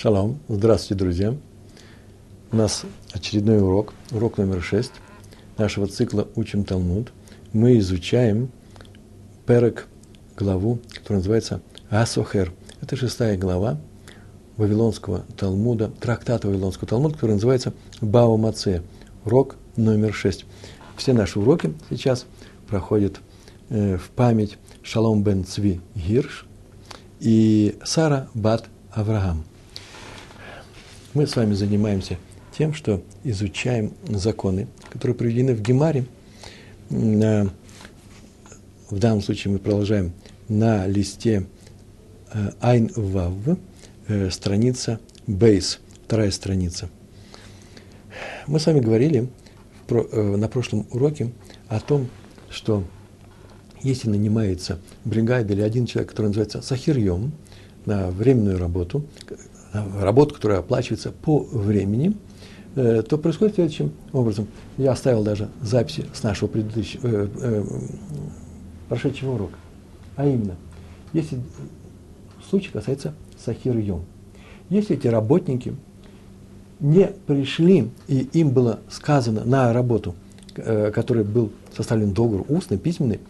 Шалом, здравствуйте, друзья. У нас очередной урок, урок номер шесть нашего цикла «Учим Талмуд». Мы изучаем перек, главу, которая называется Асохер. Это шестая глава Вавилонского Талмуда, трактата Вавилонского Талмуда, который называется Бао Маце. Урок номер шесть. Все наши уроки сейчас проходят э, в память Шалом бен Цви Гирш и Сара Бат Авраам мы с вами занимаемся тем, что изучаем законы, которые приведены в Гемаре. В данном случае мы продолжаем на листе э, Айн Вав, э, страница Бейс, вторая страница. Мы с вами говорили э, на прошлом уроке о том, что если нанимается бригада или один человек, который называется сахирьем, на временную работу, работу, которая оплачивается по времени, э, то происходит следующим образом. Я оставил даже записи с нашего предыдущего, э, э, прошедшего урока. А именно, если случай касается Сахир Йом. Если эти работники не пришли, и им было сказано на работу, э, который был составлен договор устный, письменный,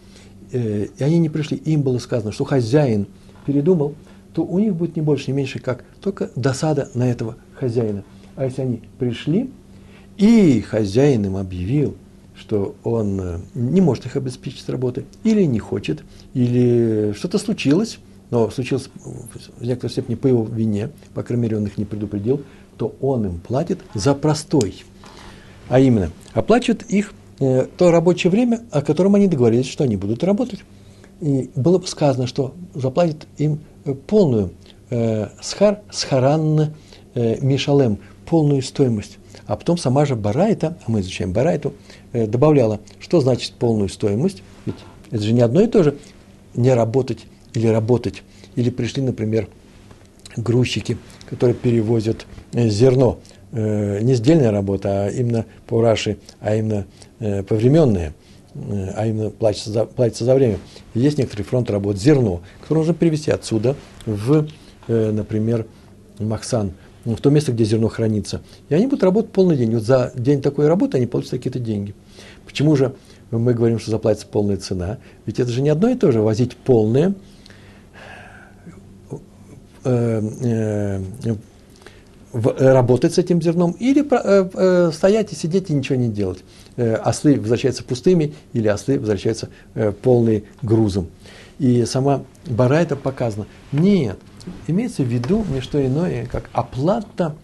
э, и они не пришли, им было сказано, что хозяин передумал, то у них будет не больше, не меньше, как только досада на этого хозяина. А если они пришли, и хозяин им объявил, что он э, не может их обеспечить работой, или не хочет, или что-то случилось, но случилось в некоторой степени по его вине, по крайней мере, он их не предупредил, то он им платит за простой. А именно, оплачивает их э, то рабочее время, о котором они договорились, что они будут работать. И было бы сказано, что заплатит им полную э, схар, схаранна э, мишалем, полную стоимость. А потом сама же Барайта, а мы изучаем Барайту, э, добавляла, что значит полную стоимость. Ведь это же не одно и то же не работать или работать. Или пришли, например, грузчики, которые перевозят э, зерно. Э, не сдельная работа, а именно по Раши, а именно э, повременная – Э, а именно платится за, платится за время. Есть некоторый фронт работ зерно, которое нужно перевести отсюда в, э, например, Махсан, в то место, где зерно хранится. И они будут работать полный день. Вот за день такой работы они получат какие-то деньги. Почему же мы говорим, что заплатится полная цена? Ведь это же не одно и то же, возить полное, э, работать с этим зерном или стоять и сидеть и ничего не делать. Э, ослы возвращаются пустыми или ослы возвращаются э, полные грузом. И сама бара это показано. Нет, имеется в виду не что иное, как оплата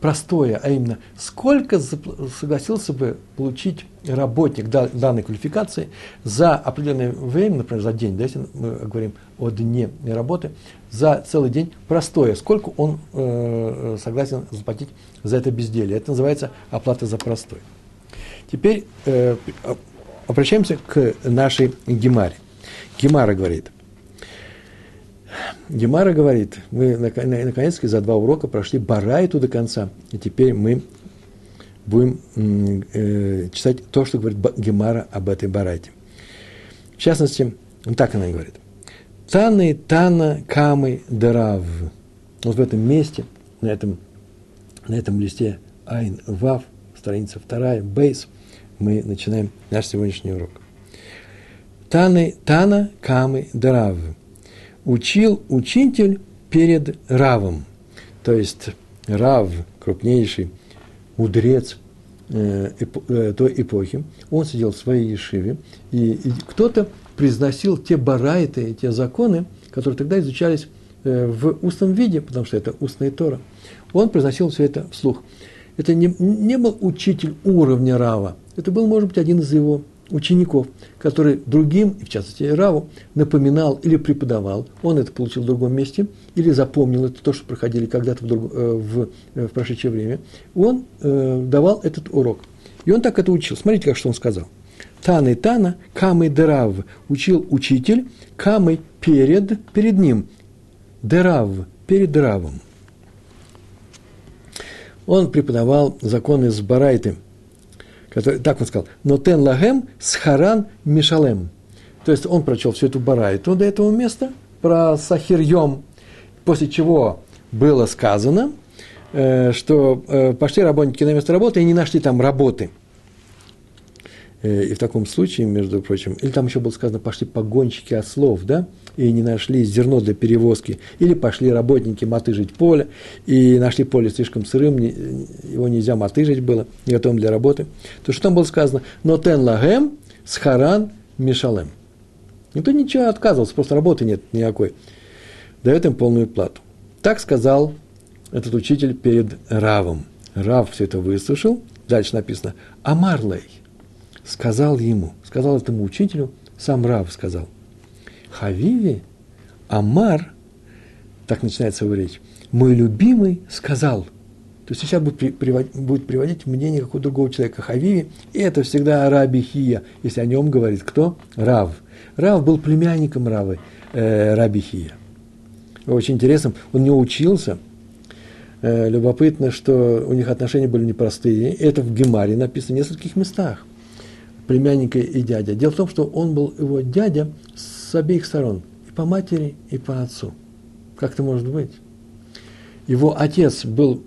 простое, а именно сколько согласился бы получить работник данной квалификации за определенное время, например, за день, да, если мы говорим о дне работы, за целый день простое, сколько он э, согласен заплатить за это безделие. Это называется оплата за простой. Теперь э, обращаемся к нашей Гемаре. Гемара говорит. Гемара говорит, мы наконец-таки за два урока прошли Барайту до конца, и теперь мы будем э, читать то, что говорит Гемара об этой Барайте. В частности, так она говорит. Таны, Тана, Камы, Дарав. Вот в этом месте, на этом, на этом листе Айн Вав, страница вторая, Бейс – мы начинаем наш сегодняшний урок. Таны, Тана Камы Дарав. Учил учитель перед Равом. То есть Рав, крупнейший мудрец э, э, той эпохи, он сидел в своей ешиве, и, и кто-то произносил те барайты, те законы, которые тогда изучались э, в устном виде, потому что это устная Тора. Он произносил все это вслух. Это не, не был учитель уровня Рава, это был, может быть, один из его учеников, который другим, и в частности Раву, напоминал или преподавал, он это получил в другом месте, или запомнил это, то, что проходили когда-то в, друг, э, в, э, в прошедшее время, он э, давал этот урок. И он так это учил. Смотрите, как что он сказал. Таны Тана, Камы Дерав, учил учитель, Камы перед, перед ним, Дерав, перед Равом. Он преподавал законы с Барайты – который, так он сказал, но тен лагем схаран мишалем. То есть он прочел всю эту барайту до этого места про сахирьем, после чего было сказано, э, что э, пошли работники на место работы и не нашли там работы. Э, и в таком случае, между прочим, или там еще было сказано, пошли погонщики ослов, да, и не нашли зерно для перевозки, или пошли работники мотыжить поле, и нашли поле слишком сырым, его нельзя мотыжить было, не готовым для работы, то что там было сказано? Но тен лагем схаран мишалем. Никто ничего отказывался, просто работы нет никакой. Дает им полную плату. Так сказал этот учитель перед Равом. Рав все это выслушал. Дальше написано «Амарлей» сказал ему, сказал этому учителю, сам Рав сказал, Хавиви, Амар, так начинается его речь, мой любимый сказал. То есть сейчас будет, приводить, будет приводить мнение какого-то другого человека Хавиви, и это всегда Раби Хия, если о нем говорит кто? Рав. Рав был племянником Равы, э, Раби Хия. Очень интересно, он не учился. Э, любопытно, что у них отношения были непростые. Это в Гемаре написано в нескольких местах племянника и дядя. Дело в том, что он был его дядя с обеих сторон, и по матери, и по отцу. Как это может быть? Его отец был,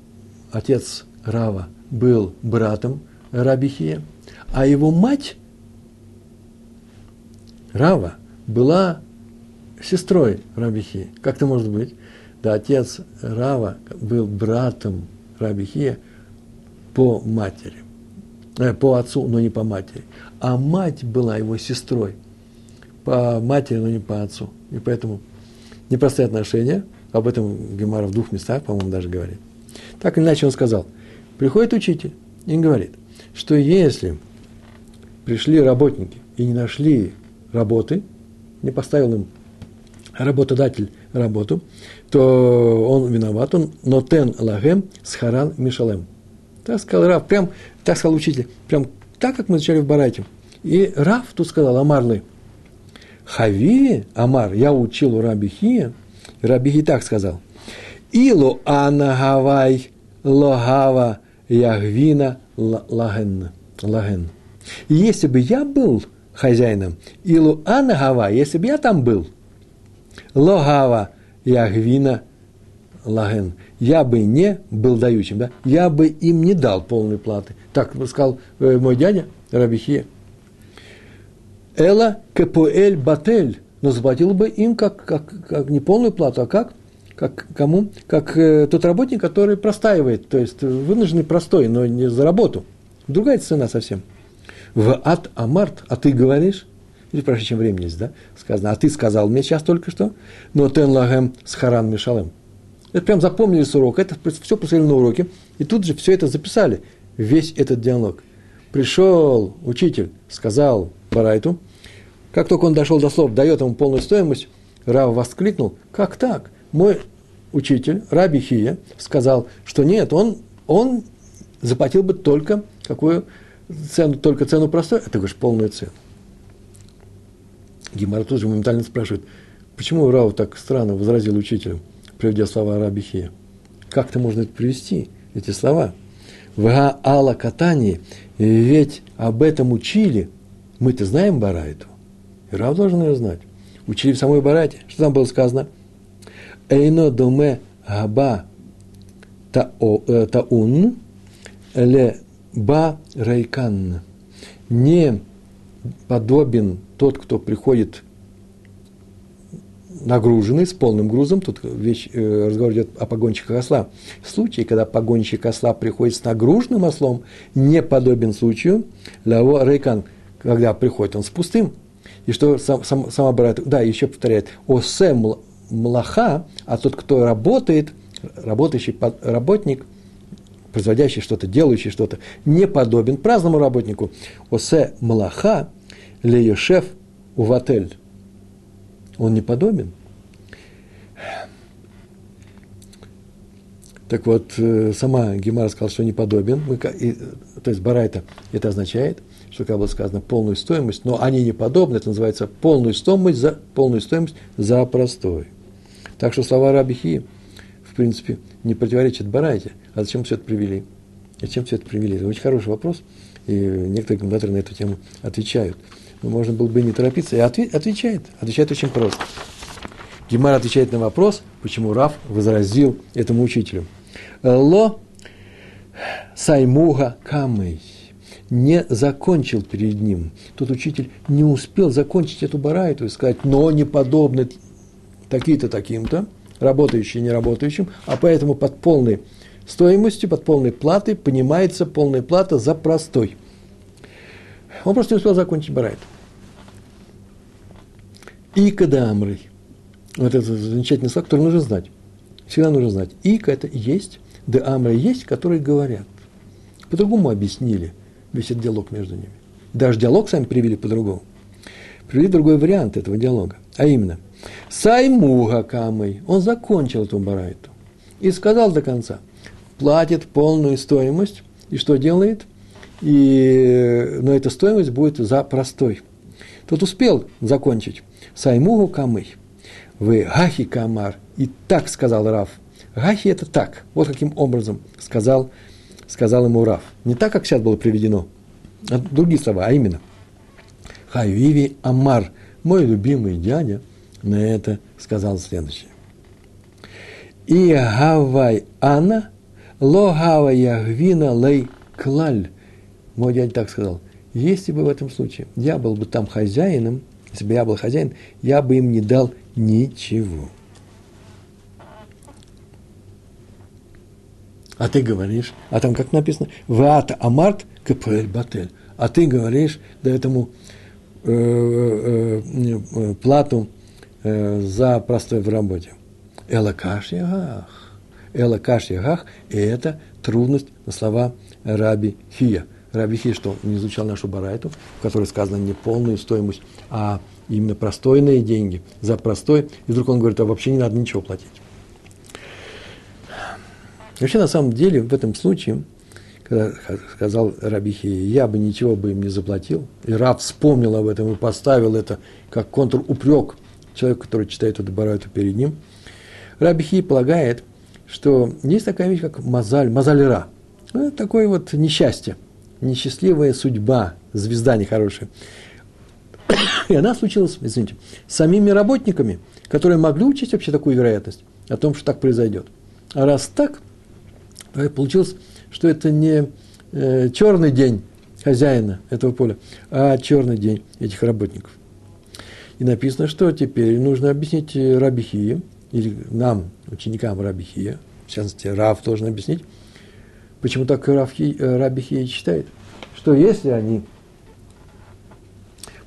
отец Рава, был братом Рабихия, а его мать Рава была сестрой Рабихия. Как это может быть? Да, отец Рава был братом Рабихия по матери. Э, по отцу, но не по матери. А мать была его сестрой по матери, но не по отцу. И поэтому непростые отношения, об этом Гемара в двух местах, по-моему, даже говорит. Так или иначе он сказал, приходит учитель и говорит, что если пришли работники и не нашли работы, не поставил им работодатель работу, то он виноват, он нотен лагем схаран мишалем. Так сказал Рав, прям, так сказал учитель, прям так, как мы изучали в Барате. И Рав тут сказал, Амарлы, Хави, Амар, я учил у Раби Хия, Раби Хи так сказал, Илу анагавай логава ягвина лаген. лаген. Если бы я был хозяином, Илу анагава, если бы я там был, логава ягвина лаген, я бы не был дающим, да, я бы им не дал полной платы. Так сказал э, мой дядя Рабихия. Эла кепуэль батель, но заплатил бы им как, как, как не полную плату, а как? Как кому? Как э, тот работник, который простаивает, то есть вынужденный простой, но не за работу. Другая цена совсем. В ад амарт, а ты говоришь, или проще, чем времени да, сказано, а ты сказал мне сейчас только что, но тен лагем с харан мишалем. Это прям запомнили с урока, это все посмотрели на уроке, и тут же все это записали, весь этот диалог. Пришел учитель, сказал Барайту, как только он дошел до слов, дает ему полную стоимость, Рав воскликнул, как так? Мой учитель, Раби Хия, сказал, что нет, он, он заплатил бы только какую цену, только цену простой, а ты говоришь полную цену. Гимар тут же моментально спрашивает, почему Рав так странно возразил учителю? Приведя слова Рабихия. Как-то можно это привести, эти слова? В Алла Катани, ведь об этом учили, мы-то знаем Барайту, и Рав должен ее знать. Учили в самой Барайте. Что там было сказано? Эйно доме габа э, таун ле ба райкан. Не подобен тот, кто приходит нагруженный, с полным грузом, тут вещь, э, разговор идет о погонщиках осла. В случае, когда погонщик осла приходит с нагруженным ослом, не подобен случаю лаво рейкан, когда приходит он с пустым. И что сам, сам, сама брат, да, еще повторяет, осе млаха, а тот, кто работает, работающий работник, производящий что-то, делающий что-то, не подобен праздному работнику. Осе млаха леешев в отель он не подобен. Так вот, э, сама Гемара сказала, что не подобен. Мы, и, то есть Барайта это означает, что, как было сказано, полную стоимость, но они не подобны, это называется полную стоимость за, полную стоимость за простой. Так что слова Рабихи, в принципе, не противоречат Барайте. А зачем все это привели? Зачем все это привели? Это очень хороший вопрос, и некоторые комментаторы на эту тему отвечают. Но можно было бы не торопиться. И отвечает. Отвечает очень просто. Гемар отвечает на вопрос, почему Раф возразил этому учителю. Ло саймуга камей не закончил перед ним. Тот учитель не успел закончить эту барайту и сказать, но не подобны такие-то таким-то, работающие не работающим, а поэтому под полной стоимостью, под полной платой понимается полная плата за простой. Он просто не успел закончить барайту. И кадамрой. Вот это замечательный слог, который нужно знать. Всегда нужно знать. Ика – это есть, да амры есть, которые говорят. По-другому объяснили весь этот диалог между ними. Даже диалог сами привели по-другому. Привели другой вариант этого диалога. А именно, Саймуга камой, он закончил эту барайту. И сказал до конца, платит полную стоимость, и что делает? И, но эта стоимость будет за простой. Тот успел закончить. Саймугу камый. Вы гахи камар. И так сказал Раф. Гахи – это так. Вот каким образом сказал, сказал ему Раф. Не так, как сейчас было приведено, а другие слова, а именно. Хайвиви Амар, мой любимый дядя, на это сказал следующее. И гавай ана, ло гавай ягвина лей клаль. Мой дядя так сказал. Если бы в этом случае я был бы там хозяином, если бы я был хозяин, я бы им не дал ничего. А ты говоришь, а там как написано, вата амарт кпэль батель. А ты говоришь, да этому э, э, э, плату э, за простой в работе. Элакаш ягах. Элакаш ягах, и это трудность на слова Раби Хия. Раби Хия, что не изучал нашу барайту, в которой сказано не полную стоимость, а именно простойные деньги за простой. И вдруг он говорит, а вообще не надо ничего платить. Вообще, на самом деле, в этом случае, когда сказал Рабихи, я бы ничего бы им не заплатил, и Раб вспомнил об этом и поставил это как контр-упрек человеку, который читает эту барайту перед ним, Рабихи полагает, что есть такая вещь, как мазаль, мазалера. Ну, такое вот несчастье, несчастливая судьба, звезда нехорошая. И она случилась, извините, с самими работниками, которые могли учесть вообще такую вероятность о том, что так произойдет. А раз так, получилось, что это не э, черный день хозяина этого поля, а черный день этих работников. И написано, что теперь нужно объяснить Рабихие, или нам, ученикам Рабихия, в частности, Рав должен объяснить, почему так Рабихия читает, что если они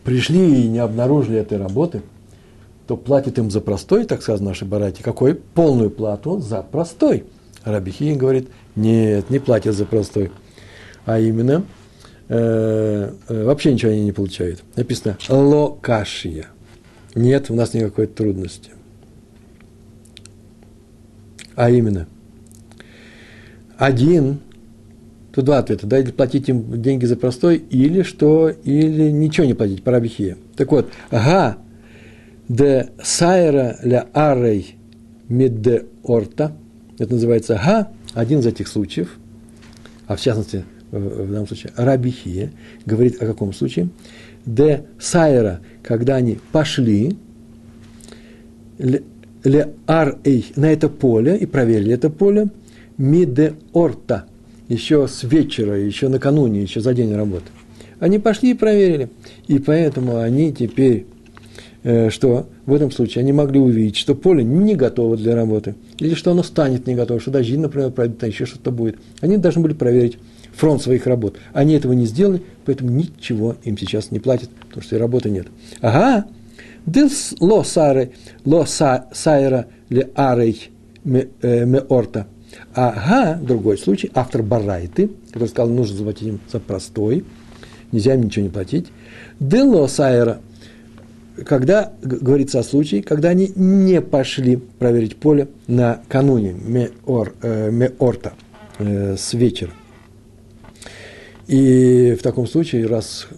пришли и не обнаружили этой работы, то платит им за простой, так сказано в нашей какой? Полную плату за простой. Рабихи говорит, нет, не платят за простой. А именно, э, э, вообще ничего они не получают. Написано локашия. Нет у нас никакой трудности. А именно, один, тут два ответа, да, или платить им деньги за простой, или что, или ничего не платить, по рабихе. Так вот, ага, де сайра ля арей медде орта – это называется га, один из этих случаев, а в частности, в данном случае, Рабихия, говорит о каком случае? Де сайра, когда они пошли, ле ар на это поле, и проверили это поле, ми де орта, еще с вечера, еще накануне, еще за день работы. Они пошли и проверили. И поэтому они теперь Э, что в этом случае они могли увидеть, что поле не готово для работы, или что оно станет не готово, что дожди, например, пройдут, а еще что-то будет. Они должны были проверить фронт своих работ. Они этого не сделали, поэтому ничего им сейчас не платят, потому что и работы нет. Ага, дилс ло сары, ло сайра ле арей э, ме Ага, другой случай, автор Барайты, который сказал, нужно заплатить им за простой, нельзя им ничего не платить. Дело сайра когда говорится о случае, когда они не пошли проверить поле накануне меор, э, меорта э, с вечера. И в таком случае, раз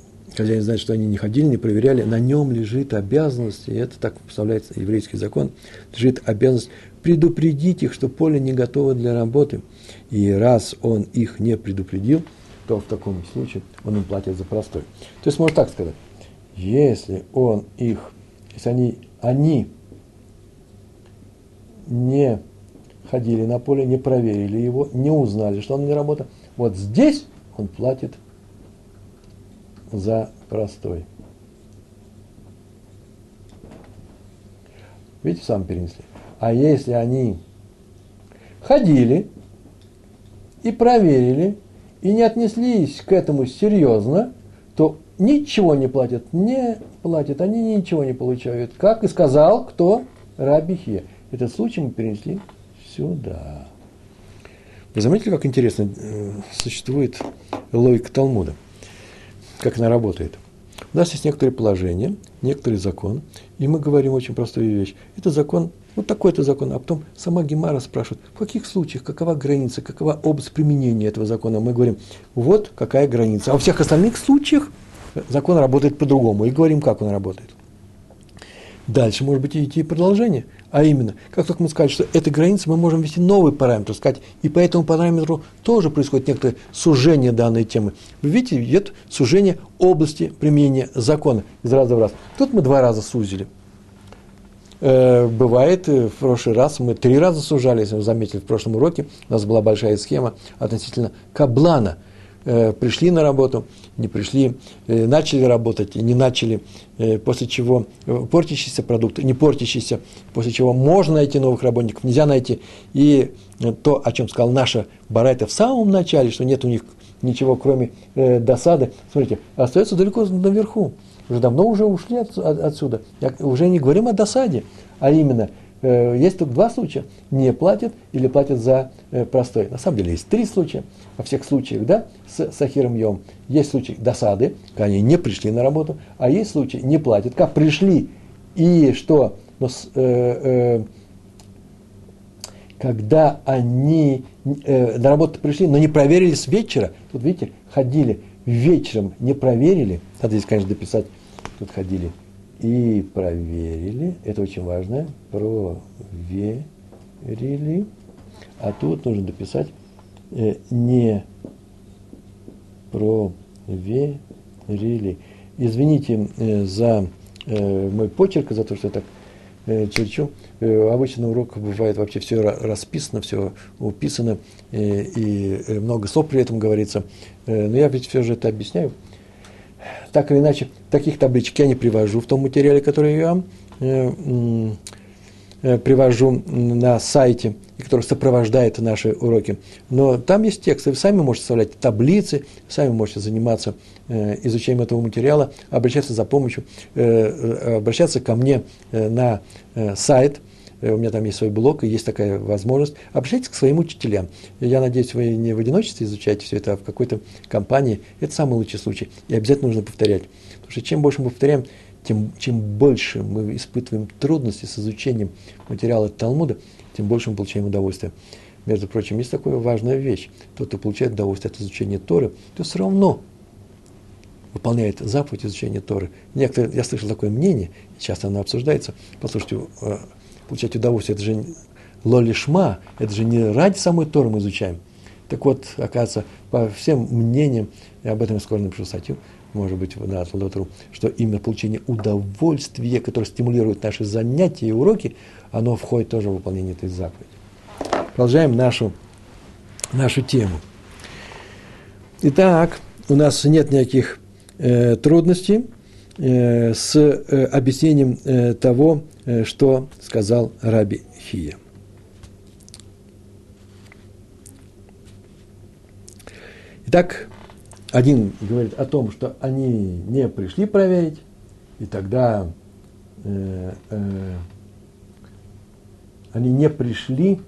хозяин знает, что они не ходили, не проверяли, на нем лежит обязанность, и это так представляется еврейский закон, лежит обязанность предупредить их, что поле не готово для работы. И раз он их не предупредил, то в таком случае он им платит за простой. То есть можно так сказать если он их, если они, они не ходили на поле, не проверили его, не узнали, что он не работал. Вот здесь он платит за простой. Видите, сам перенесли. А если они ходили и проверили, и не отнеслись к этому серьезно, то ничего не платят, не платят, они ничего не получают. Как и сказал кто? Рабихе. Этот случай мы перенесли сюда. Вы заметили, как интересно э, существует логика Талмуда? Как она работает? У нас есть некоторые положения, некоторый закон, и мы говорим очень простую вещь. Это закон, вот такой-то закон, а потом сама Гемара спрашивает, в каких случаях, какова граница, какова область применения этого закона. Мы говорим, вот какая граница. А во всех остальных случаях закон работает по-другому. И говорим, как он работает. Дальше, может быть, идти продолжение. А именно, как только мы сказали, что этой границы мы можем ввести новый параметр, сказать, и по этому параметру тоже происходит некоторое сужение данной темы. Вы видите, идет сужение области применения закона из раза в раз. Тут мы два раза сузили. Э, бывает, э, в прошлый раз мы три раза сужали, если вы заметили, в прошлом уроке у нас была большая схема относительно каблана – пришли на работу, не пришли, э, начали работать, не начали, э, после чего портящийся продукт, не портящийся, после чего можно найти новых работников, нельзя найти. И то, о чем сказал наша Барайта в самом начале, что нет у них ничего, кроме досады, смотрите, остается далеко наверху. Уже давно уже ушли от, отсюда. Я, уже не говорим о досаде, а именно – Э, есть только два случая. Не платят или платят за э, простой. На самом деле есть три случая. Во всех случаях, да, с Сахиром Йом. Есть случай досады, когда они не пришли на работу, а есть случай не платят. Как пришли и что, но с, э, э, когда они э, на работу пришли, но не проверили с вечера, тут видите, ходили вечером, не проверили, надо здесь, конечно, дописать, тут ходили и проверили, это очень важно, проверили, а тут нужно дописать э, не проверили. Извините э, за э, мой почерк, за то, что я так э, черчу. Э, обычно на уроках бывает вообще все расписано, все уписано, э, и э, много слов при этом говорится. Э, но я ведь все же это объясняю так или иначе, таких табличек я не привожу в том материале, который я э, э, привожу на сайте, который сопровождает наши уроки. Но там есть тексты, вы сами можете составлять таблицы, сами можете заниматься э, изучением этого материала, обращаться за помощью, обращаться ко мне на сайт – у меня там есть свой блог, и есть такая возможность. Обращайтесь к своим учителям. Я надеюсь, вы не в одиночестве изучаете все это, а в какой-то компании. Это самый лучший случай. И обязательно нужно повторять. Потому что чем больше мы повторяем, тем чем больше мы испытываем трудности с изучением материала Талмуда, тем больше мы получаем удовольствие. Между прочим, есть такая важная вещь. Тот, кто получает удовольствие от изучения Торы, то все равно выполняет заповедь изучения Торы. Некоторые, я слышал такое мнение, часто оно обсуждается. Послушайте, э, получать удовольствие. Это же лолишма, это же не ради самой Торы мы изучаем. Так вот, оказывается, по всем мнениям, я об этом я скоро напишу статью, может быть, на Атлотру, что именно получение удовольствия, которое стимулирует наши занятия и уроки, оно входит тоже в выполнение этой заповеди. Продолжаем нашу, нашу тему. Итак, у нас нет никаких э, трудностей с э, объяснением э, того, Э, что сказал Раби Хия. Итак, один говорит о том, что они не пришли проверить, и тогда э, э, они не пришли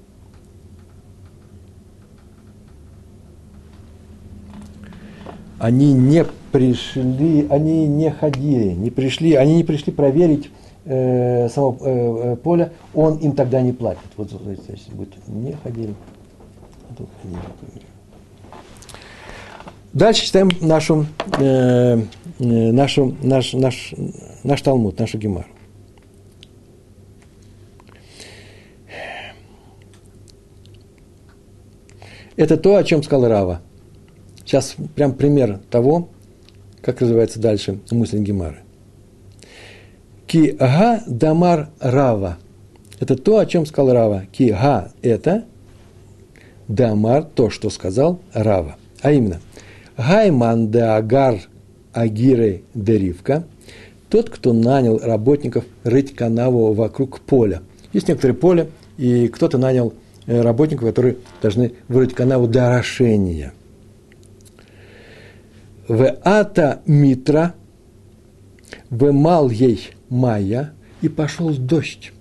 они не пришли, они не ходили, не пришли, они не пришли проверить э, само э, э, поля, он им тогда не платит. Вот, значит, будет не ходили, а ходили. Дальше читаем нашу, э, э, нашу, наш, наш, наш Талмуд, нашу Гемару. Это то, о чем сказал Рава. Сейчас прям пример того, как развивается дальше мысль Гемары. Ки ага дамар рава. Это то, о чем сказал Рава. Ки-га – это Дамар, то, что сказал Рава. А именно, Гайман де Агар Агиры де Ривка, тот, кто нанял работников рыть канаву вокруг поля. Есть некоторые поля, и кто-то нанял э, работников, которые должны вырыть канаву для орошения. В ата митра, в мал ей майя, и пошел дождь,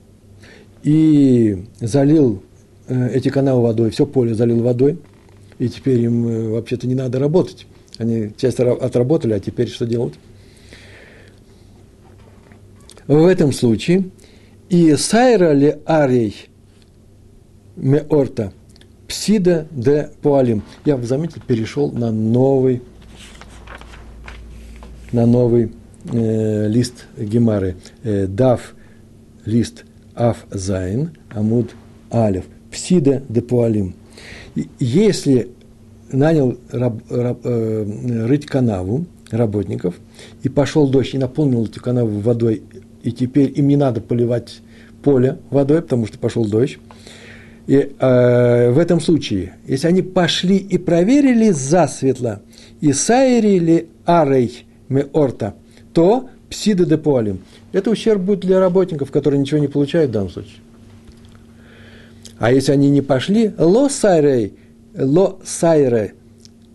и залил э, эти канавы водой, все поле залил водой, и теперь им э, вообще-то не надо работать. Они часть отработали, а теперь что делать? В этом случае и сайра ли арей меорта псида де пуалим. Я, вы заметили, перешел на новый, на новый э, лист гемары. Э, דף лист עין זין, עמוד אלף. פסידא דפועלים. Если нанял раб, раб, э, рыть канаву работников, и пошел дождь, и наполнил эту канаву водой, и теперь им не надо поливать поле водой, потому что пошел дождь. И э, в этом случае, если они пошли и проверили засветло, и сайрили арей меорта, то псида де полим. Это ущерб будет для работников, которые ничего не получают в данном случае. А если они не пошли, ло сайрей, ло сайре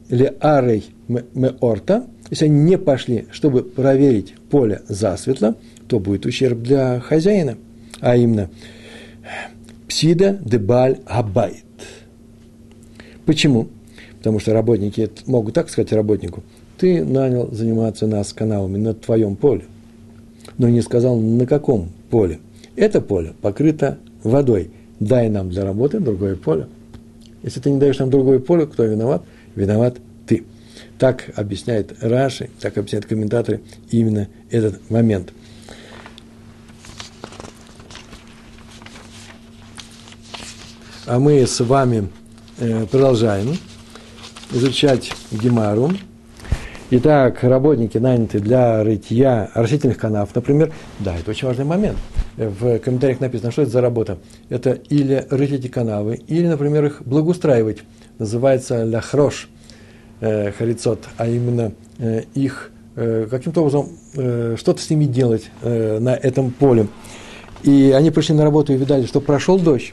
или арей меорта, если они не пошли, чтобы проверить поле засветло, то будет ущерб для хозяина, а именно псида дебаль абайт. Почему? Потому что работники могут так сказать работнику, ты нанял заниматься нас каналами на твоем поле, но не сказал, на каком поле. Это поле покрыто водой. Дай нам для работы другое поле. Если ты не даешь нам другое поле, кто виноват? Виноват ты. Так объясняет Раши, так объясняют комментаторы именно этот момент. А мы с вами э, продолжаем изучать Гемару. Итак, работники наняты для рытья растительных канав, например, да, это очень важный момент. В комментариях написано, что это за работа. Это или рыть эти канавы, или, например, их благоустраивать. Называется ляхрош, э, харицот, а именно э, их э, каким-то образом э, что-то с ними делать э, на этом поле. И они пришли на работу и видали, что прошел дождь,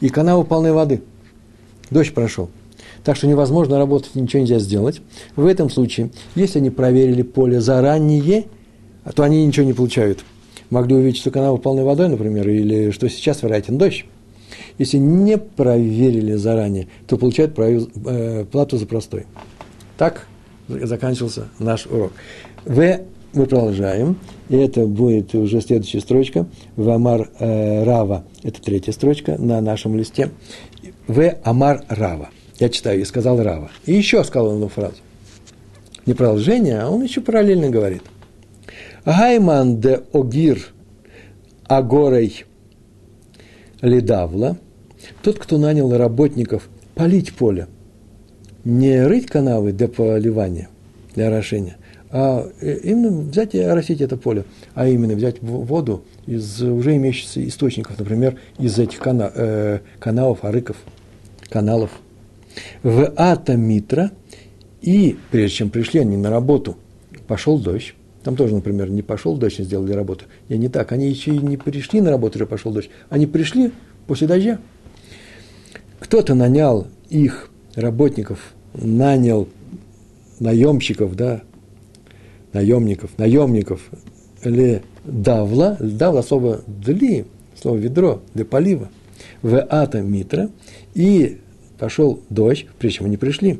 и канавы полны воды. Дождь прошел так что невозможно работать, ничего нельзя сделать. В этом случае, если они проверили поле заранее, то они ничего не получают. Могли увидеть, что канал полной водой, например, или что сейчас вероятен дождь. Если не проверили заранее, то получают э, плату за простой. Так заканчивался наш урок. В мы продолжаем, и это будет уже следующая строчка. В Амар э, Рава, это третья строчка на нашем листе. В Амар Рава. Я читаю, и сказал Рава. И еще сказал он одну фразу. Не продолжение, а он еще параллельно говорит. Гайман де огир агорей ледавла, тот, кто нанял работников полить поле, не рыть канавы для поливания, для орошения, а именно взять и оросить это поле, а именно взять воду из уже имеющихся источников, например, из этих кана, э, каналов, арыков, каналов – в Ата Митра, и прежде чем пришли они на работу, пошел дождь. Там тоже, например, не пошел дождь, не сделали работу. И не так, они еще и не пришли на работу, уже пошел дождь. Они пришли после дождя. Кто-то нанял их, работников, нанял наемщиков, да, наемников, наемников, или давла, давла слово дли, слово ведро, для полива, в ата митра, и пошел дождь, прежде чем они пришли.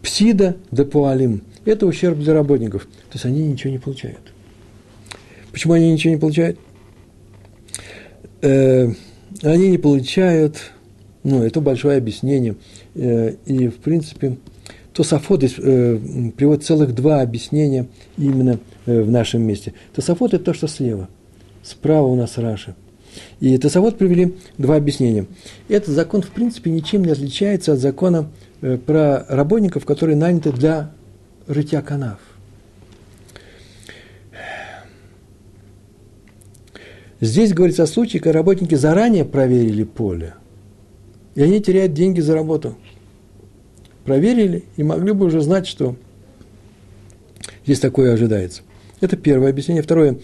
Псида де пуалим – это ущерб для работников. То есть они ничего не получают. Почему они ничего не получают? Э, они не получают, ну, это большое объяснение. Э, и, в принципе, Тософот э, приводит целых два объяснения именно в нашем месте. Тософот – это то, что слева. Справа у нас Раша. И Тосовод привели два объяснения. Этот закон, в принципе, ничем не отличается от закона э, про работников, которые наняты для рытья канав. Здесь говорится о случае, когда работники заранее проверили поле, и они теряют деньги за работу. Проверили и могли бы уже знать, что здесь такое ожидается. Это первое объяснение. Второе.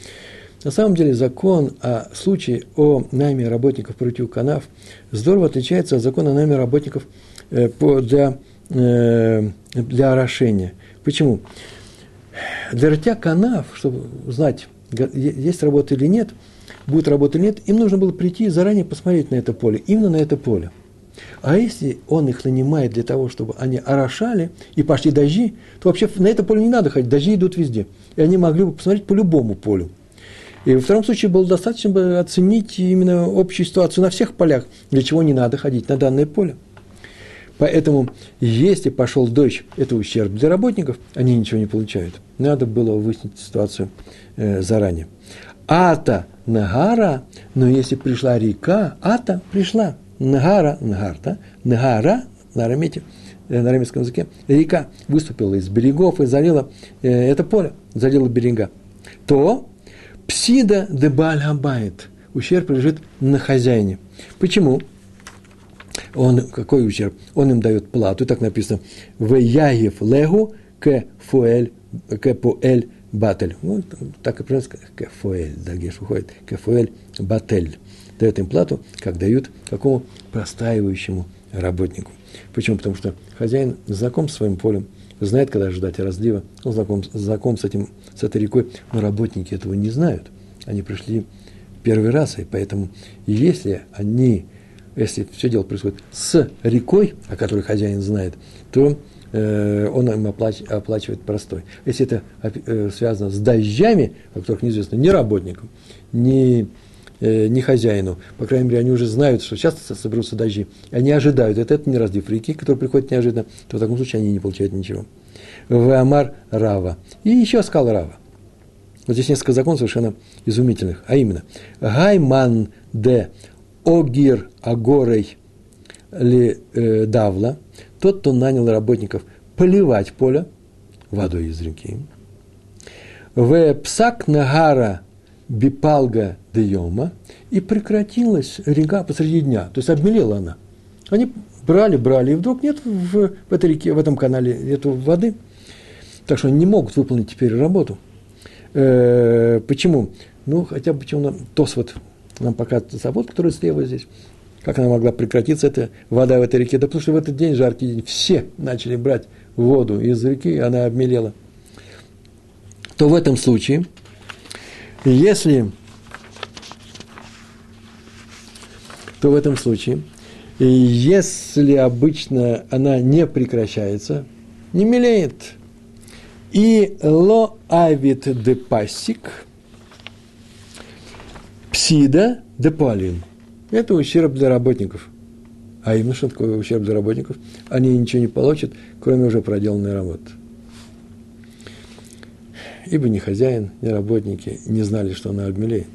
На самом деле закон о случае о найме работников против канав здорово отличается от закона о найме работников э, для, э, для орошения. Почему? Для рытья канав, чтобы знать, есть работа или нет, будет работа или нет, им нужно было прийти и заранее посмотреть на это поле, именно на это поле. А если он их нанимает для того, чтобы они орошали и пошли дожди, то вообще на это поле не надо ходить, дожди идут везде. И они могли бы посмотреть по любому полю. И во втором случае было достаточно бы оценить именно общую ситуацию на всех полях, для чего не надо ходить на данное поле. Поэтому, если пошел дождь, это ущерб для работников, они ничего не получают. Надо было выяснить ситуацию э, заранее. Ата Нагара, но если пришла река, Ата пришла. Нагара, Нагарта, Нагара, на арамете, э, на арамейском языке, река выступила из берегов и залила э, это поле, залила берега, то Псида де Бальгабайт. Ущерб лежит на хозяине. Почему? Он, какой ущерб? Он им дает плату, так написано, в Яев легу к фуэль, к пуэль батель. Вот так и произносится, к фуэль, дагеш выходит, к фуэль батель. Дает им плату, как дают какому простаивающему работнику. Почему? Потому что хозяин знаком с своим полем, знает, когда ждать разлива, он знаком, знаком с, этим, с этой рекой, но работники этого не знают. Они пришли первый раз, и поэтому если они, если все дело происходит с рекой, о которой хозяин знает, то э, он им оплач, оплачивает простой. Если это э, связано с дождями, о которых неизвестно ни работникам, ни не хозяину. По крайней мере, они уже знают, что сейчас соберутся дожди. Они ожидают. Это, это не разлив реки, который приходит неожиданно. То в таком случае они не получают ничего. Вамар Рава. И еще сказал Рава. Вот здесь несколько законов совершенно изумительных. А именно, Гайман де Огир Агорей ли э, Давла, тот, кто нанял работников поливать поле водой из реки. В Псак Нагара Бипалга Дейома, и прекратилась река посреди дня, то есть обмелела она. Они брали, брали, и вдруг нет в, в этой реке, в этом канале нету воды, так что они не могут выполнить теперь работу. Э, почему? Ну, хотя бы почему нам, Тос вот нам показывает завод, который слева здесь, как она могла прекратиться, эта вода в этой реке? Да потому что в этот день, жаркий день, все начали брать воду из реки, и она обмелела. То в этом случае – если, то в этом случае, если обычно она не прекращается, не мелеет, и ло авит де пасик, псида де палин. Это ущерб для работников. А именно, что такое ущерб для работников? Они ничего не получат, кроме уже проделанной работы ибо ни хозяин, ни работники не знали, что она обмелеет.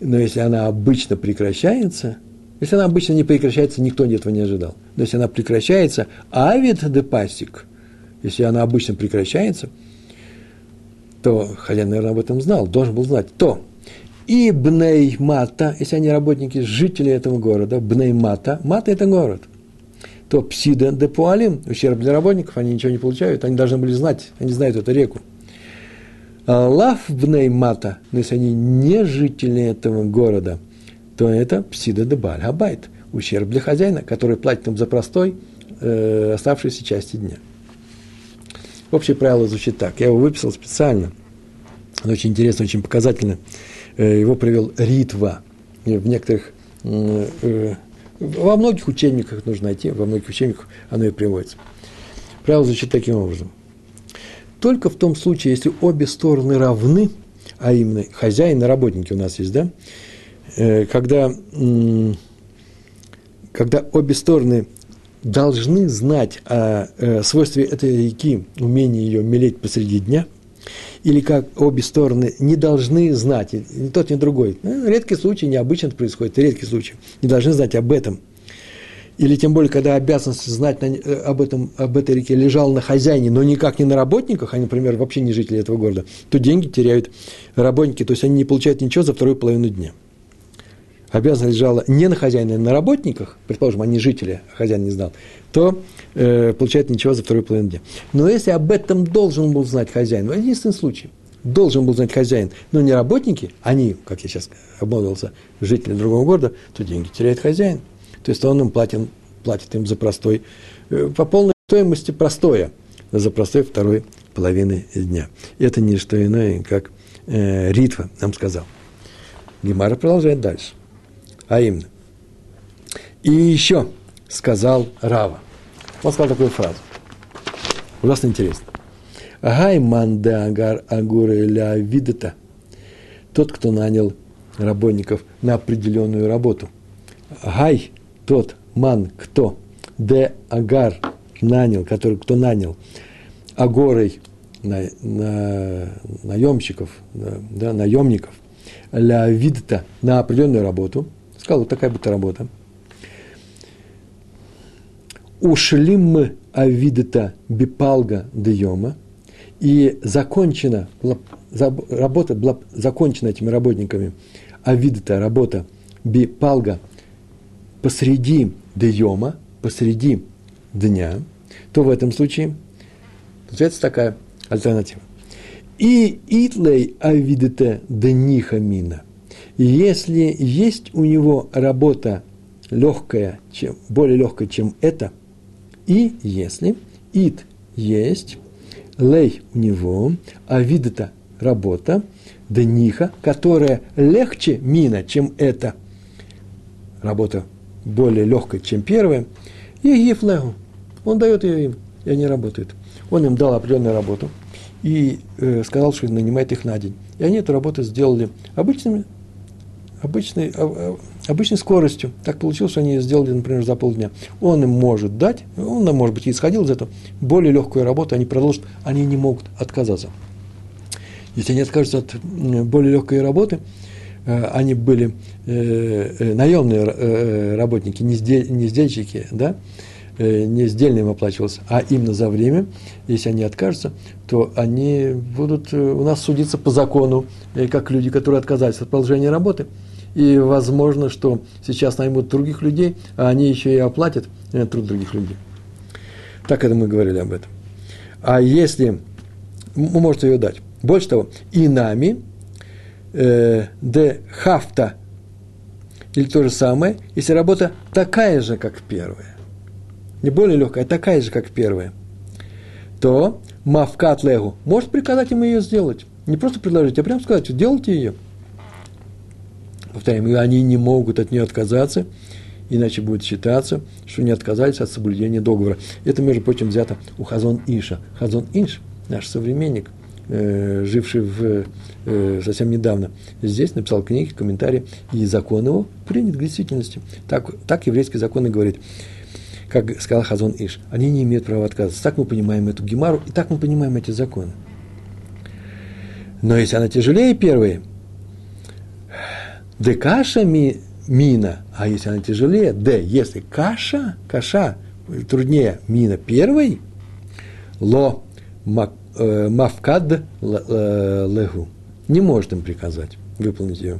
Но если она обычно прекращается, если она обычно не прекращается, никто этого не ожидал. Но если она прекращается, авид де пасик, если она обычно прекращается, то хозяин, наверное, об этом знал, должен был знать, то и бней мата, если они работники, жители этого города, бней мата, мата – это город, то псида де пуалим, ущерб для работников, они ничего не получают, они должны были знать, они знают эту реку. Лав бней мата, но если они не жители этого города, то это псида де баль ущерб для хозяина, который платит им за простой э, оставшиеся части дня. Общее правило звучит так. Я его выписал специально. Оно очень интересно, очень показательно. Э, его привел Ритва. В некоторых, э, во многих учебниках нужно найти, во многих учебниках оно и приводится. Правило звучит таким образом только в том случае, если обе стороны равны, а именно хозяин и работники у нас есть, да, э, когда, когда обе стороны должны знать о э, свойстве этой реки, умении ее мелеть посреди дня, или как обе стороны не должны знать, ни тот, ни другой. Ну, редкий случай, необычно это происходит, редкий случай, не должны знать об этом. Или тем более, когда обязанность знать на, э, об, этом, об этой реке лежала на хозяине, но никак не на работниках, они, например, вообще не жители этого города, то деньги теряют работники, то есть они не получают ничего за вторую половину дня. Обязанность лежала не на хозяине, а на работниках, предположим, они жители, а хозяин не знал, то э, получает ничего за вторую половину дня. Но если об этом должен был знать хозяин, ну, единственный случай, должен был знать хозяин, но не работники, они, как я сейчас обмолвился, жители другого города, то деньги теряет хозяин. То есть он им платит, платит им за простой, э, по полной стоимости простое, за простой второй половины дня. И это не что иное, как э, Ритва нам сказал. Гемара продолжает дальше. А именно. И еще сказал Рава. Он сказал такую фразу. Ужасно интересно. Гай манде агар агуры ля видата. Тот, кто нанял работников на определенную работу. Гай тот ман, кто, де агар нанял, который, кто нанял, агорой на, на, наемщиков, да, наемников, ля видта на определенную работу, сказал, вот такая будет работа. Ушлим авидата бипалга дейома, и закончена, работа была закончена этими работниками, авидата работа бипалга посреди дейома, посреди дня, то в этом случае получается такая альтернатива. И итлей авидете дениха мина. Если есть у него работа легкая, чем, более легкая, чем это, и если ит есть, лей у него, а видата работа, дениха, которая легче мина, чем это, работа более легкой, чем первая, и гифлегу. Он дает ее им, и они работают. Он им дал определенную работу и э, сказал, что нанимает их на день. И они эту работу сделали обычными, обычной, а, а, обычной скоростью. Так получилось, что они ее сделали, например, за полдня. Он им может дать, он, может быть, исходил из этого, более легкую работу они продолжат, они не могут отказаться. Если они откажутся от более легкой работы, они были э, э, наемные работники, не, сдельщики, да, не сдельно им оплачивался, а именно за время, если они откажутся, то они будут у нас судиться по закону, как люди, которые отказались от продолжения работы. И возможно, что сейчас наймут других людей, а они еще и оплатят труд других людей. Так это мы говорили об этом. А если, вы можете ее дать. Больше того, и нами, Э, де хафта, или то же самое, если работа такая же, как первая, не более легкая, а такая же, как первая, то мавкат легу может приказать ему ее сделать. Не просто предложить, а прямо сказать, делайте ее. Повторяем, и они не могут от нее отказаться, иначе будет считаться, что не отказались от соблюдения договора. Это, между прочим, взято у Хазон Иша. Хазон Иш, наш современник, живший в, э, совсем недавно, здесь написал книги, комментарии, и закон его принят к действительности. Так, так еврейский закон и говорит. Как сказал Хазон Иш, они не имеют права отказаться. Так мы понимаем эту гемару, и так мы понимаем эти законы. Но если она тяжелее первой, де каша ми, мина, а если она тяжелее, де, если каша, каша труднее мина первой, ло мак, Э, мавкад легу. Не может им приказать выполнить ее.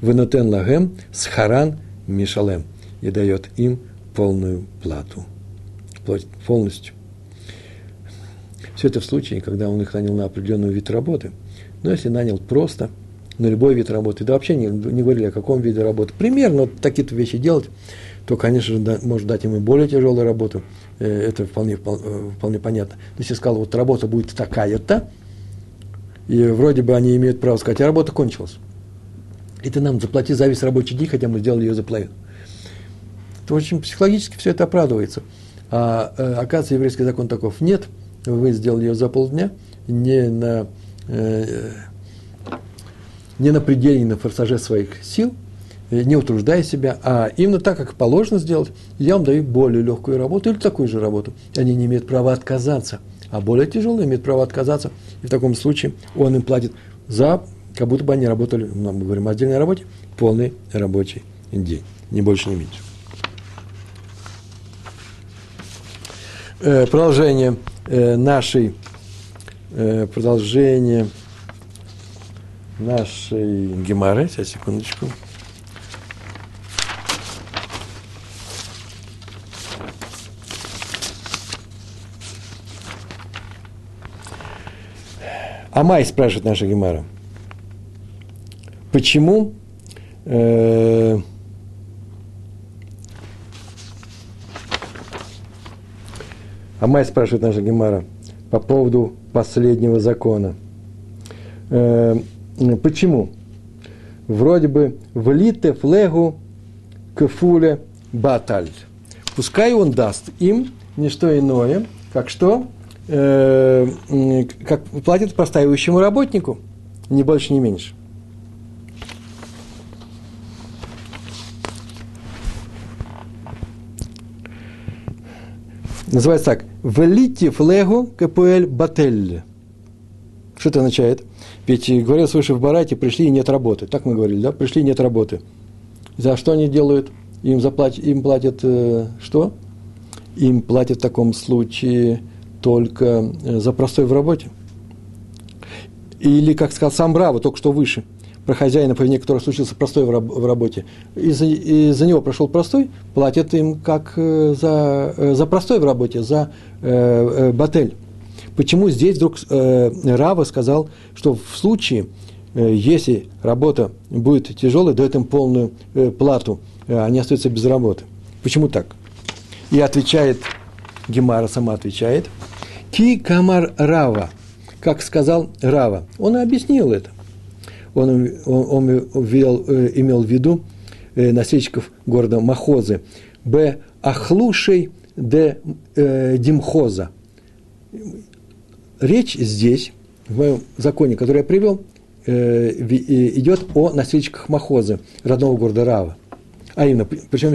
Вынутен лагем схаран мишалем. И дает им полную плату. Полностью. Все это в случае, когда он их нанял на определенный вид работы. Но если нанял просто на любой вид работы, да вообще не, не говорили о каком виде работы, примерно вот такие-то вещи делать, то, конечно же, да, может дать и более тяжелую работу. Э, это вполне, э, вполне понятно. То есть я сказал, вот работа будет такая-то, и вроде бы они имеют право сказать, а работа кончилась. И ты нам заплати за весь рабочий день, хотя мы сделали ее за половину. То очень психологически все это оправдывается. А, а оказывается, еврейский закон таков нет. Вы сделали ее за полдня, не на, э, не на пределе, не на форсаже своих сил – Э, не утруждая себя, а именно так, как положено сделать, я вам даю более легкую работу или такую же работу. Они не имеют права отказаться, а более тяжелые имеют право отказаться. И в таком случае он им платит за, как будто бы они работали, ну, мы говорим о отдельной работе, полный рабочий день, не больше, не меньше. э, продолжение э, нашей, э, продолжение нашей гемары. Сейчас, секундочку. Амай спрашивает наша Гемара. Почему э, Амай спрашивает наша Гемара по поводу последнего закона. Э, почему? Вроде бы влите флегу кефуле баталь. Пускай он даст им не что иное, как что? Э, как платит простаивающему работнику, не больше, не меньше. Называется так. Велити флегу КПЛ батель. Что это означает? Ведь говорил свыше в Барате, пришли и нет работы. Так мы говорили, да? Пришли и нет работы. За что они делают? Им, заплатят, им платят э, что? Им платят в таком случае только э, за простой в работе. Или, как сказал сам Браво, только что выше, про хозяина, по вине которого случился простой в, работе. И за, и за него прошел простой, платят им как э, за, э, за простой в работе, за э, батель. Почему здесь вдруг э, Рава сказал, что в случае, э, если работа будет тяжелой, дает им полную э, плату, э, они остаются без работы. Почему так? И отвечает, Гемара сама отвечает – Ки камар Рава, как сказал Рава. Он объяснил это. Он, он, он вел, э, имел в виду э, носильщиков города Махозы. Б. Ахлушей де э, Димхоза. Речь здесь, в моем законе, который я привел, э, идет о носильщиках Махозы, родного города Рава. А именно, причем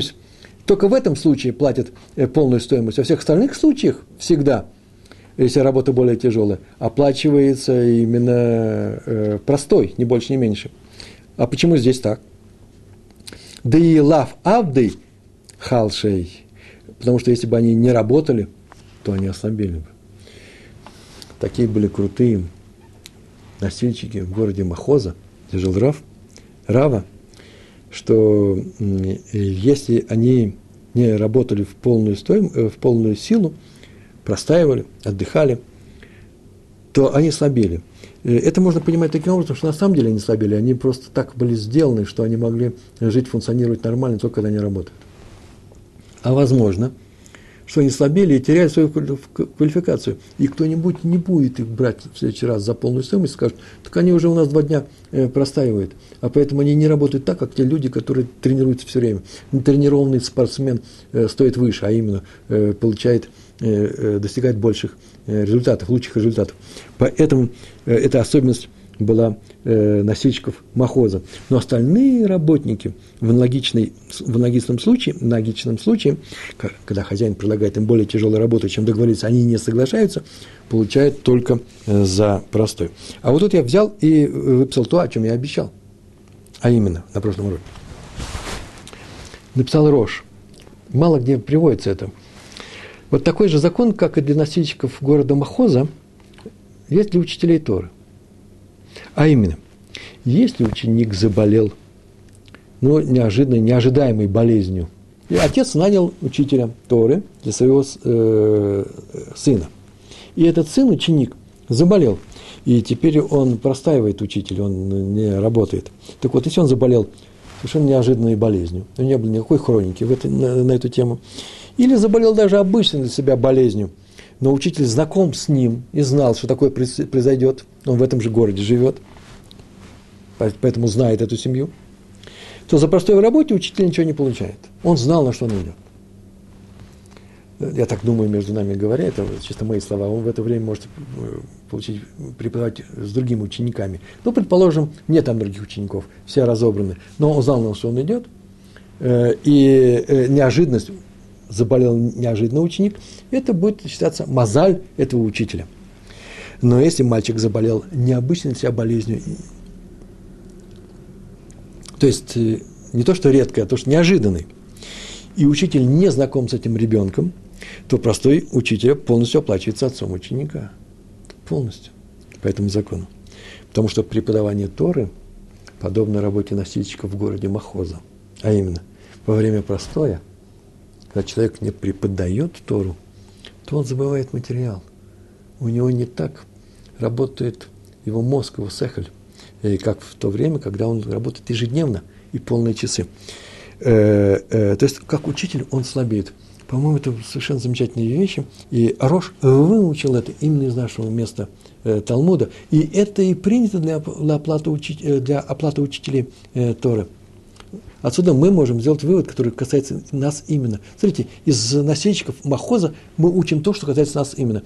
только в этом случае платят э, полную стоимость, во всех остальных случаях всегда – если работа более тяжелая, оплачивается именно э, простой, не больше, не меньше. А почему здесь так? Да и лав авды халшей, потому что если бы они не работали, то они ослабели бы. Такие были крутые носильщики в городе Махоза, где жил Рав, Рава, что если они не работали в полную, стоим, э, в полную силу, простаивали, отдыхали, то они слабели. Это можно понимать таким образом, что на самом деле они слабели, они просто так были сделаны, что они могли жить, функционировать нормально, только когда они работают. А возможно, что они слабели и теряли свою квалификацию. И кто-нибудь не будет их брать в следующий раз за полную стоимость, скажет, так они уже у нас два дня э, простаивают. А поэтому они не работают так, как те люди, которые тренируются все время. Тренированный спортсмен э, стоит выше, а именно э, получает Э, э, достигать больших э, результатов, лучших результатов. Поэтому эта особенность была носильщиков Махоза. Но остальные работники в, аналогичной, в аналогичном случае, аналогичном случае, когда хозяин предлагает им более тяжелую работу, чем договориться, они не соглашаются, получают только за простой. А вот тут я взял и выписал то, о чем я обещал. А именно, на прошлом уроке. Написал Рош. Мало где приводится это. Вот такой же закон, как и для носильщиков города Махоза, есть для учителей Торы. А именно, если ученик заболел, ну, неожиданной, неожидаемой болезнью, и отец нанял учителя Торы для своего э, сына. И этот сын, ученик, заболел. И теперь он простаивает учитель, он не работает. Так вот, если он заболел совершенно неожиданной болезнью, у него не было никакой хроники в это, на, на эту тему, или заболел даже обычной для себя болезнью, но учитель знаком с ним и знал, что такое произойдет. Он в этом же городе живет, поэтому знает эту семью. То за простой в работе учитель ничего не получает. Он знал, на что он идет. Я так думаю, между нами говоря, это чисто мои слова, он в это время может э, получить, преподавать с другими учениками. Ну, предположим, нет там других учеников, все разобраны, но он знал, на что он идет, э, и э, неожиданность, заболел неожиданно ученик, это будет считаться мозаль этого учителя. Но если мальчик заболел необычной для себя болезнью, то есть э, не то, что редкой, а то, что неожиданный, и учитель не знаком с этим ребенком, то простой учитель полностью оплачивается отцом ученика. Полностью. По этому закону. Потому что преподавание Торы подобно работе носильщика в городе Махоза. А именно, во время простоя, когда человек не преподает Тору, то он забывает материал. У него не так работает его мозг, его сехаль, как в то время, когда он работает ежедневно и полные часы. Э, э, то есть, как учитель, он слабеет. По-моему, это совершенно замечательные вещи. И Рош выучил это именно из нашего места э, Талмуда. И это и принято для, для, оплаты, учить, э, для оплаты учителей э, Торы. Отсюда мы можем сделать вывод, который касается нас именно. Смотрите, из насельщиков Махоза мы учим то, что касается нас именно.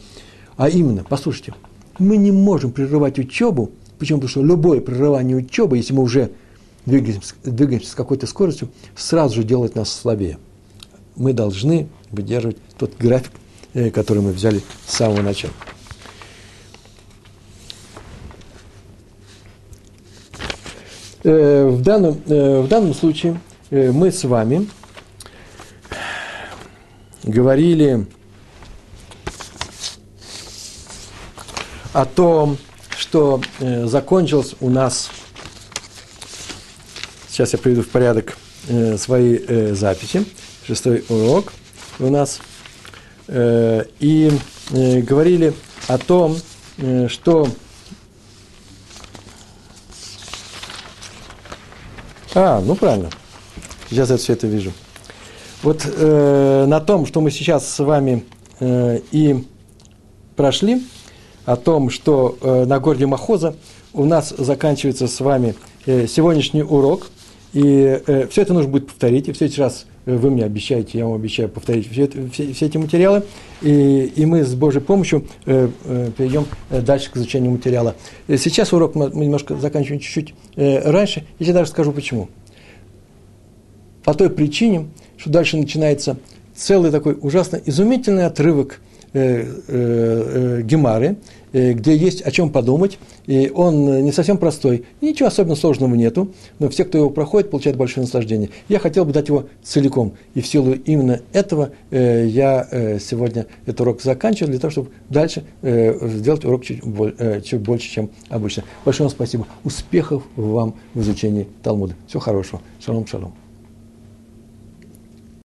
А именно, послушайте, мы не можем прерывать учебу. Почему? Потому что любое прерывание учебы, если мы уже двигаемся, двигаемся с какой-то скоростью, сразу же делает нас слабее мы должны выдерживать тот график, э, который мы взяли с самого начала. В данном, э, в данном случае мы с вами говорили о том, что закончилось у нас, сейчас я приведу в порядок свои записи, шестой урок у нас. Э, и э, говорили о том, э, что А, ну правильно. Сейчас я все это вижу. Вот э, на том, что мы сейчас с вами э, и прошли, о том, что э, на городе Махоза у нас заканчивается с вами э, сегодняшний урок. И э, все это нужно будет повторить, и в следующий раз вы мне обещаете, я вам обещаю повторить все, это, все, все эти материалы, и, и мы с Божьей помощью э, э, перейдем э, дальше к изучению материала. Э, сейчас урок мы немножко заканчиваем чуть-чуть э, раньше, я тебе даже скажу почему. По той причине, что дальше начинается целый такой ужасно изумительный отрывок э, э, Гемары, Э, где есть о чем подумать, и он не совсем простой, ничего особенно сложного нету, но все, кто его проходит, получают большое наслаждение. Я хотел бы дать его целиком, и в силу именно этого я сегодня этот урок заканчиваю, для того, чтобы дальше сделать урок чуть, чуть больше, чем обычно. Большое вам спасибо, успехов вам в изучении Талмуда. Всего хорошего. Шалом, шалом.